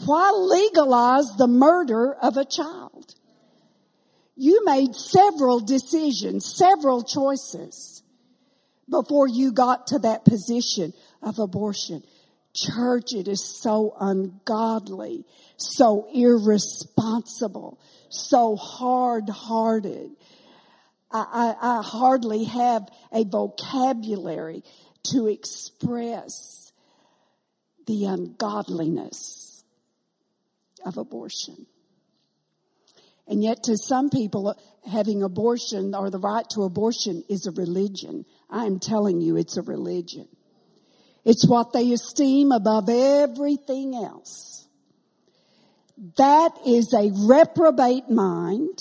Why legalize the murder of a child? You made several decisions, several choices before you got to that position of abortion. Church, it is so ungodly, so irresponsible, so hard hearted. I, I, I hardly have a vocabulary to express the ungodliness of abortion. And yet to some people, having abortion or the right to abortion is a religion. I am telling you, it's a religion. It's what they esteem above everything else. That is a reprobate mind.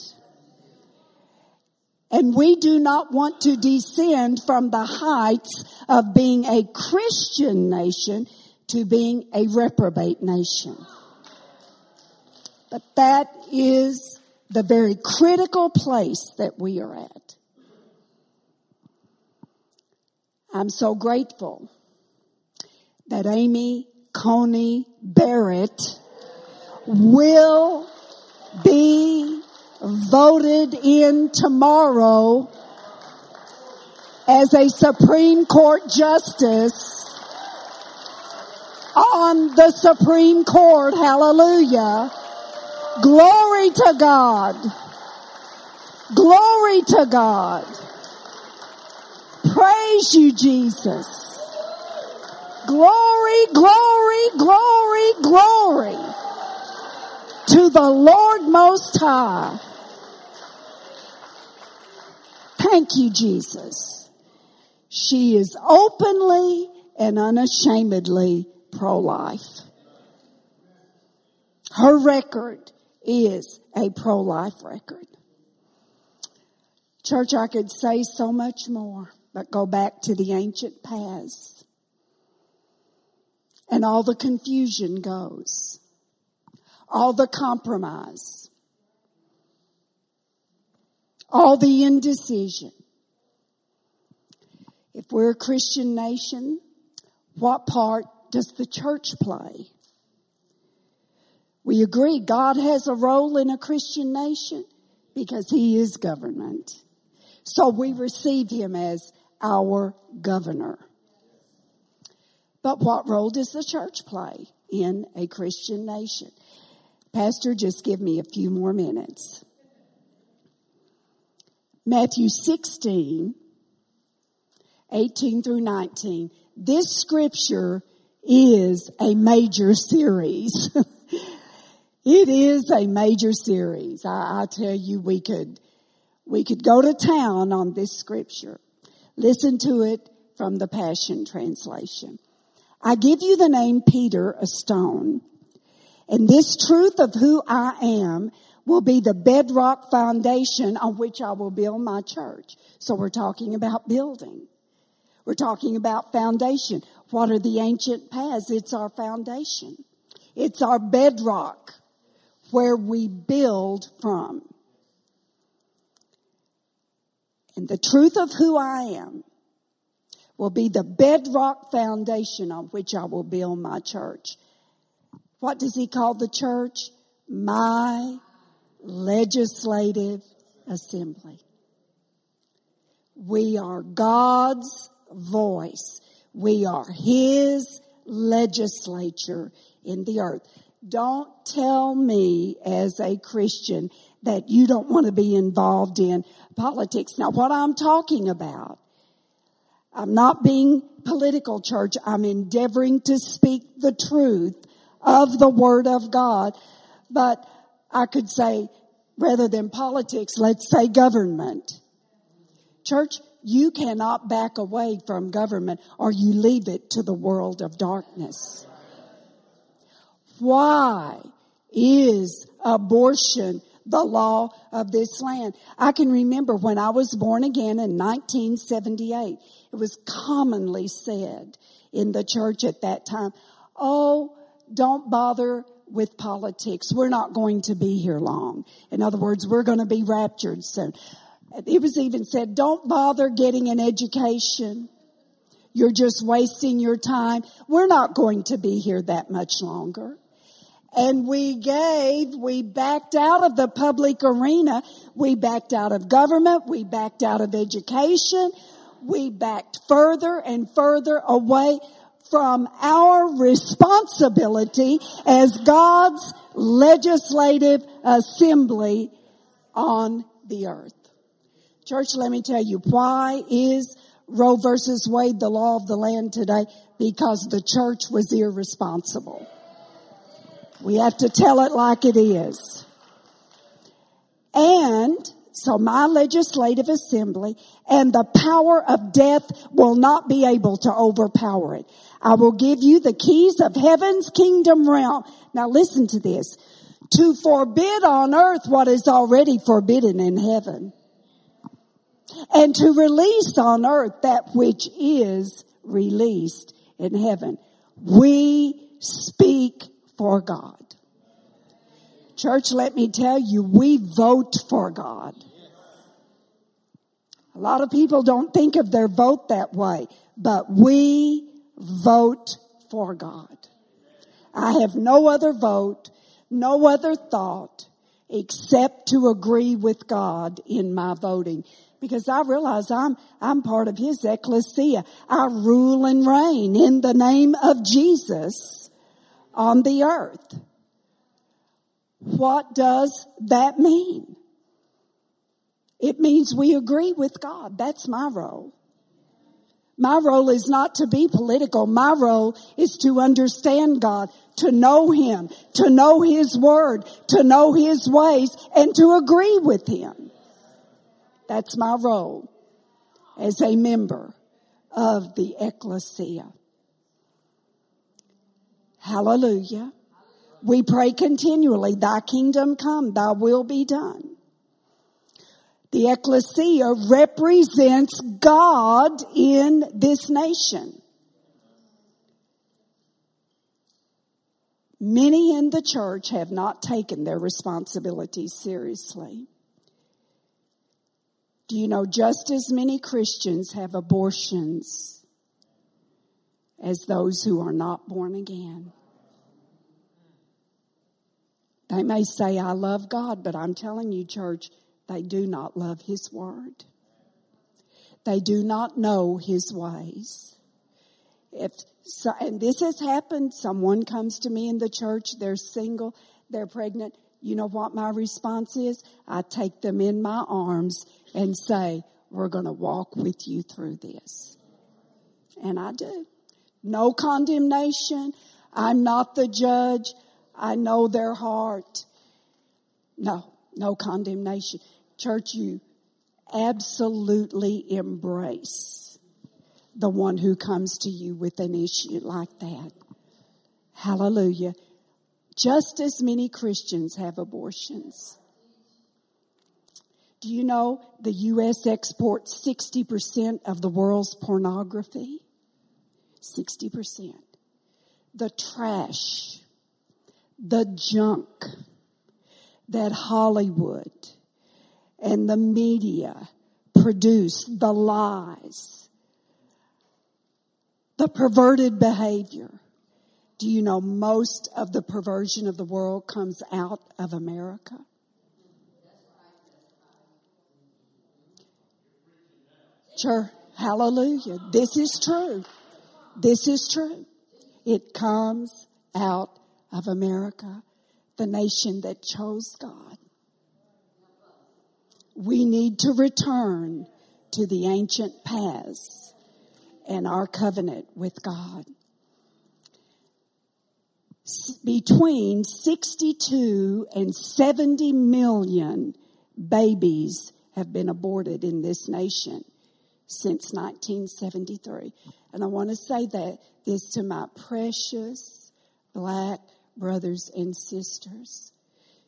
And we do not want to descend from the heights of being a Christian nation to being a reprobate nation. But that is the very critical place that we are at. I'm so grateful that Amy Coney Barrett will be voted in tomorrow as a Supreme Court justice on the Supreme Court. Hallelujah. Glory to God. Glory to God. Praise you, Jesus. Glory, glory, glory, glory to the Lord Most High. Thank you, Jesus. She is openly and unashamedly pro-life. Her record is a pro-life record. Church, I could say so much more, but go back to the ancient past. And all the confusion goes. All the compromise. All the indecision. If we're a Christian nation, what part does the church play? We agree God has a role in a Christian nation because he is government. So we receive him as our governor. But what role does the church play in a Christian nation? Pastor, just give me a few more minutes. Matthew 16, 18 through 19. This scripture is a major series. it is a major series. I, I, tell you, we could, we could go to town on this scripture. Listen to it from the Passion Translation. I give you the name Peter, a stone, and this truth of who I am will be the bedrock foundation on which I will build my church. So we're talking about building. We're talking about foundation. What are the ancient paths? It's our foundation. It's our bedrock where we build from. And the truth of who I am will be the bedrock foundation on which I will build my church. What does he call the church? My legislative assembly. We are God's voice. We are His legislature in the earth. Don't tell me as a Christian that you don't want to be involved in politics. Now what I'm talking about, I'm not being political church. I'm endeavoring to speak the truth of the word of God. But I could say, rather than politics, let's say government. Church, you cannot back away from government or you leave it to the world of darkness. Why is abortion the law of this land? I can remember when I was born again in 1978, it was commonly said in the church at that time, oh, don't bother with politics. We're not going to be here long. In other words, we're going to be raptured soon. It was even said, don't bother getting an education. You're just wasting your time. We're not going to be here that much longer. And we gave, we backed out of the public arena. We backed out of government. We backed out of education. We backed further and further away from our responsibility as God's legislative assembly on the earth. Church, let me tell you, why is Roe versus Wade the law of the land today? Because the church was irresponsible. We have to tell it like it is. And so my legislative assembly and the power of death will not be able to overpower it. I will give you the keys of heaven's kingdom realm. Now listen to this. To forbid on earth what is already forbidden in heaven and to release on earth that which is released in heaven. We speak for God. Church, let me tell you, we vote for God. A lot of people don't think of their vote that way, but we vote for God. I have no other vote, no other thought except to agree with God in my voting because I realize I'm, I'm part of His ecclesia. I rule and reign in the name of Jesus on the earth. What does that mean? It means we agree with God. That's my role. My role is not to be political. My role is to understand God, to know Him, to know His Word, to know His ways, and to agree with Him. That's my role as a member of the ecclesia. Hallelujah. We pray continually, thy kingdom come, thy will be done. The ecclesia represents God in this nation. Many in the church have not taken their responsibilities seriously. Do you know just as many Christians have abortions as those who are not born again? They may say, I love God, but I'm telling you, church, they do not love His Word. They do not know His ways. If so, and this has happened, someone comes to me in the church, they're single, they're pregnant. You know what my response is? I take them in my arms and say, we're going to walk with you through this. And I do. No condemnation. I'm not the judge. I know their heart. No, no condemnation. Church, you absolutely embrace the one who comes to you with an issue like that. Hallelujah. Just as many Christians have abortions. Do you know the U.S. exports 60% of the world's pornography? 60%. The trash, the junk that Hollywood and the media produce the lies, the perverted behavior. Do you know most of the perversion of the world comes out of America? Sure. Hallelujah. This is true. This is true. It comes out of America, the nation that chose God we need to return to the ancient paths and our covenant with God. Between 62 and 70 million babies have been aborted in this nation since 1973. And I want to say that this to my precious black brothers and sisters.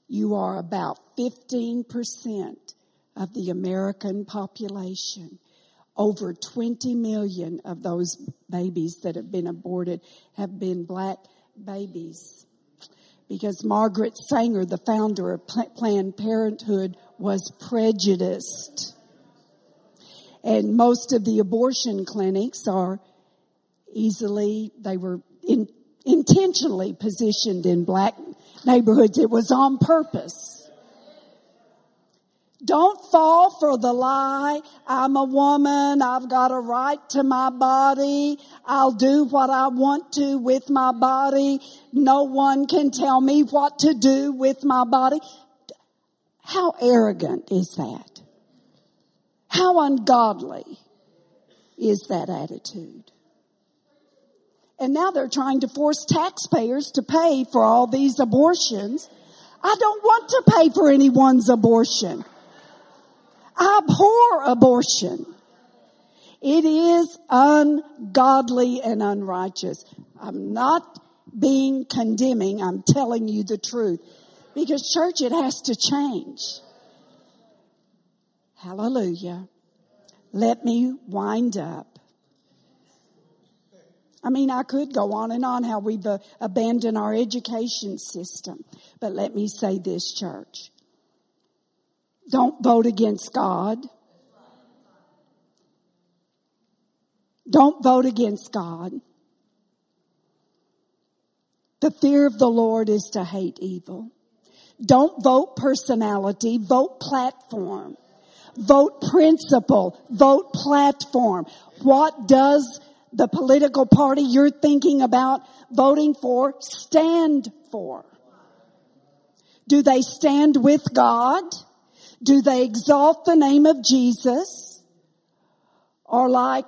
You are about 15% of the American population. Over 20 million of those babies that have been aborted have been black babies. Because Margaret Sanger, the founder of Planned Parenthood, was prejudiced. And most of the abortion clinics are easily, they were in, intentionally positioned in black neighborhoods. It was on purpose. Don't fall for the lie. I'm a woman. I've got a right to my body. I'll do what I want to with my body. No one can tell me what to do with my body. How arrogant is that? How ungodly is that attitude? And now they're trying to force taxpayers to pay for all these abortions. I don't want to pay for anyone's abortion. I abhor abortion. It is ungodly and unrighteous. I'm not being condemning. I'm telling you the truth. Because church, it has to change. Hallelujah. let me wind up. I mean, I could go on and on how we've uh, abandoned our education system. But let me say this, church. Don't vote against God. Don't vote against God. The fear of the Lord is to hate evil. Don't vote personality, vote platform. Vote principle, vote platform. What does the political party you're thinking about voting for stand for? Do they stand with God? Do they exalt the name of Jesus? Or like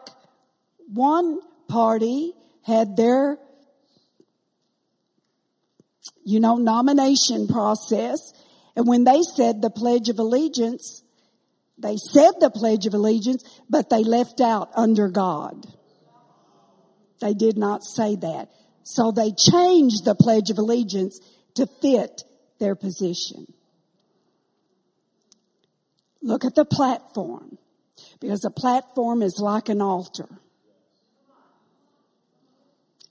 one party had their, you know, nomination process and when they said the Pledge of Allegiance, they said the Pledge of Allegiance, but they left out under God. They did not say that. So they changed the Pledge of Allegiance to fit their position. Look at the platform because a platform is like an altar.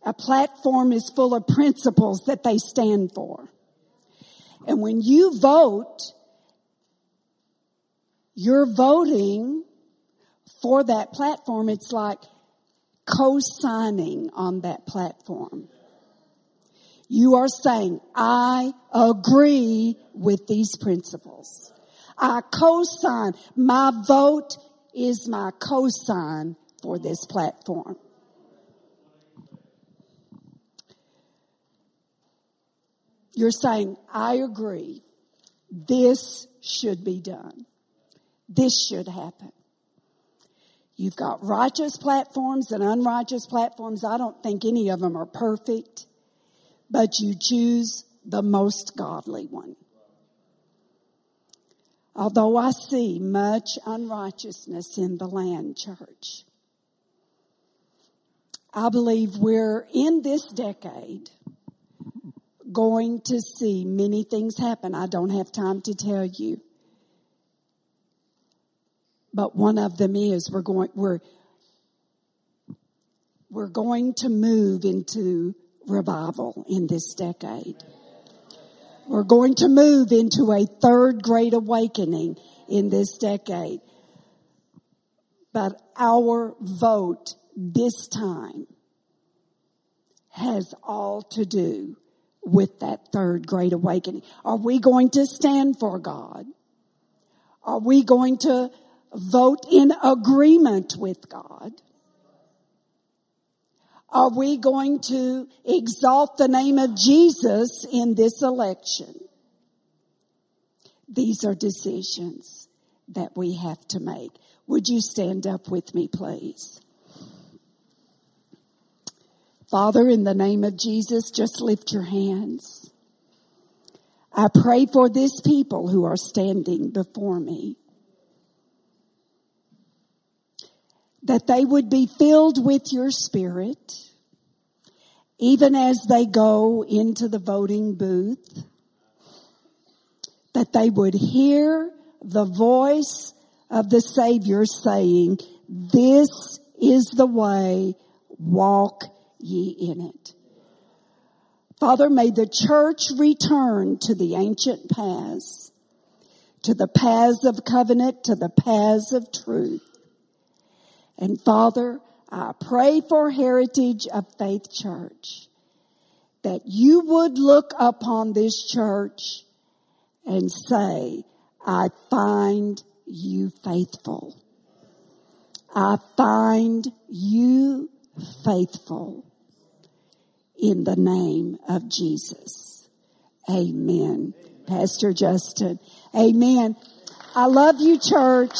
A platform is full of principles that they stand for. And when you vote, you're voting for that platform. It's like co-signing on that platform. You are saying, I agree with these principles. I co-sign. My vote is my co-sign for this platform. You're saying, I agree. This should be done. This should happen. You've got righteous platforms and unrighteous platforms. I don't think any of them are perfect, but you choose the most godly one. Although I see much unrighteousness in the land, church, I believe we're in this decade going to see many things happen. I don't have time to tell you. But one of them is we're going, we're, we're going to move into revival in this decade. We're going to move into a third great awakening in this decade. But our vote this time has all to do with that third great awakening. Are we going to stand for God? Are we going to vote in agreement with God? Are we going to exalt the name of Jesus in this election? These are decisions that we have to make. Would you stand up with me, please? Father, in the name of Jesus, just lift your hands. I pray for this people who are standing before me. That they would be filled with your spirit, even as they go into the voting booth, that they would hear the voice of the Savior saying, this is the way, walk ye in it. Father, may the church return to the ancient paths, to the paths of covenant, to the paths of truth and Father, I pray for Heritage of Faith Church that you would look upon this church and say, I find you faithful. I find you faithful in the name of Jesus. Amen. Pastor Justin. Amen. I love you, church.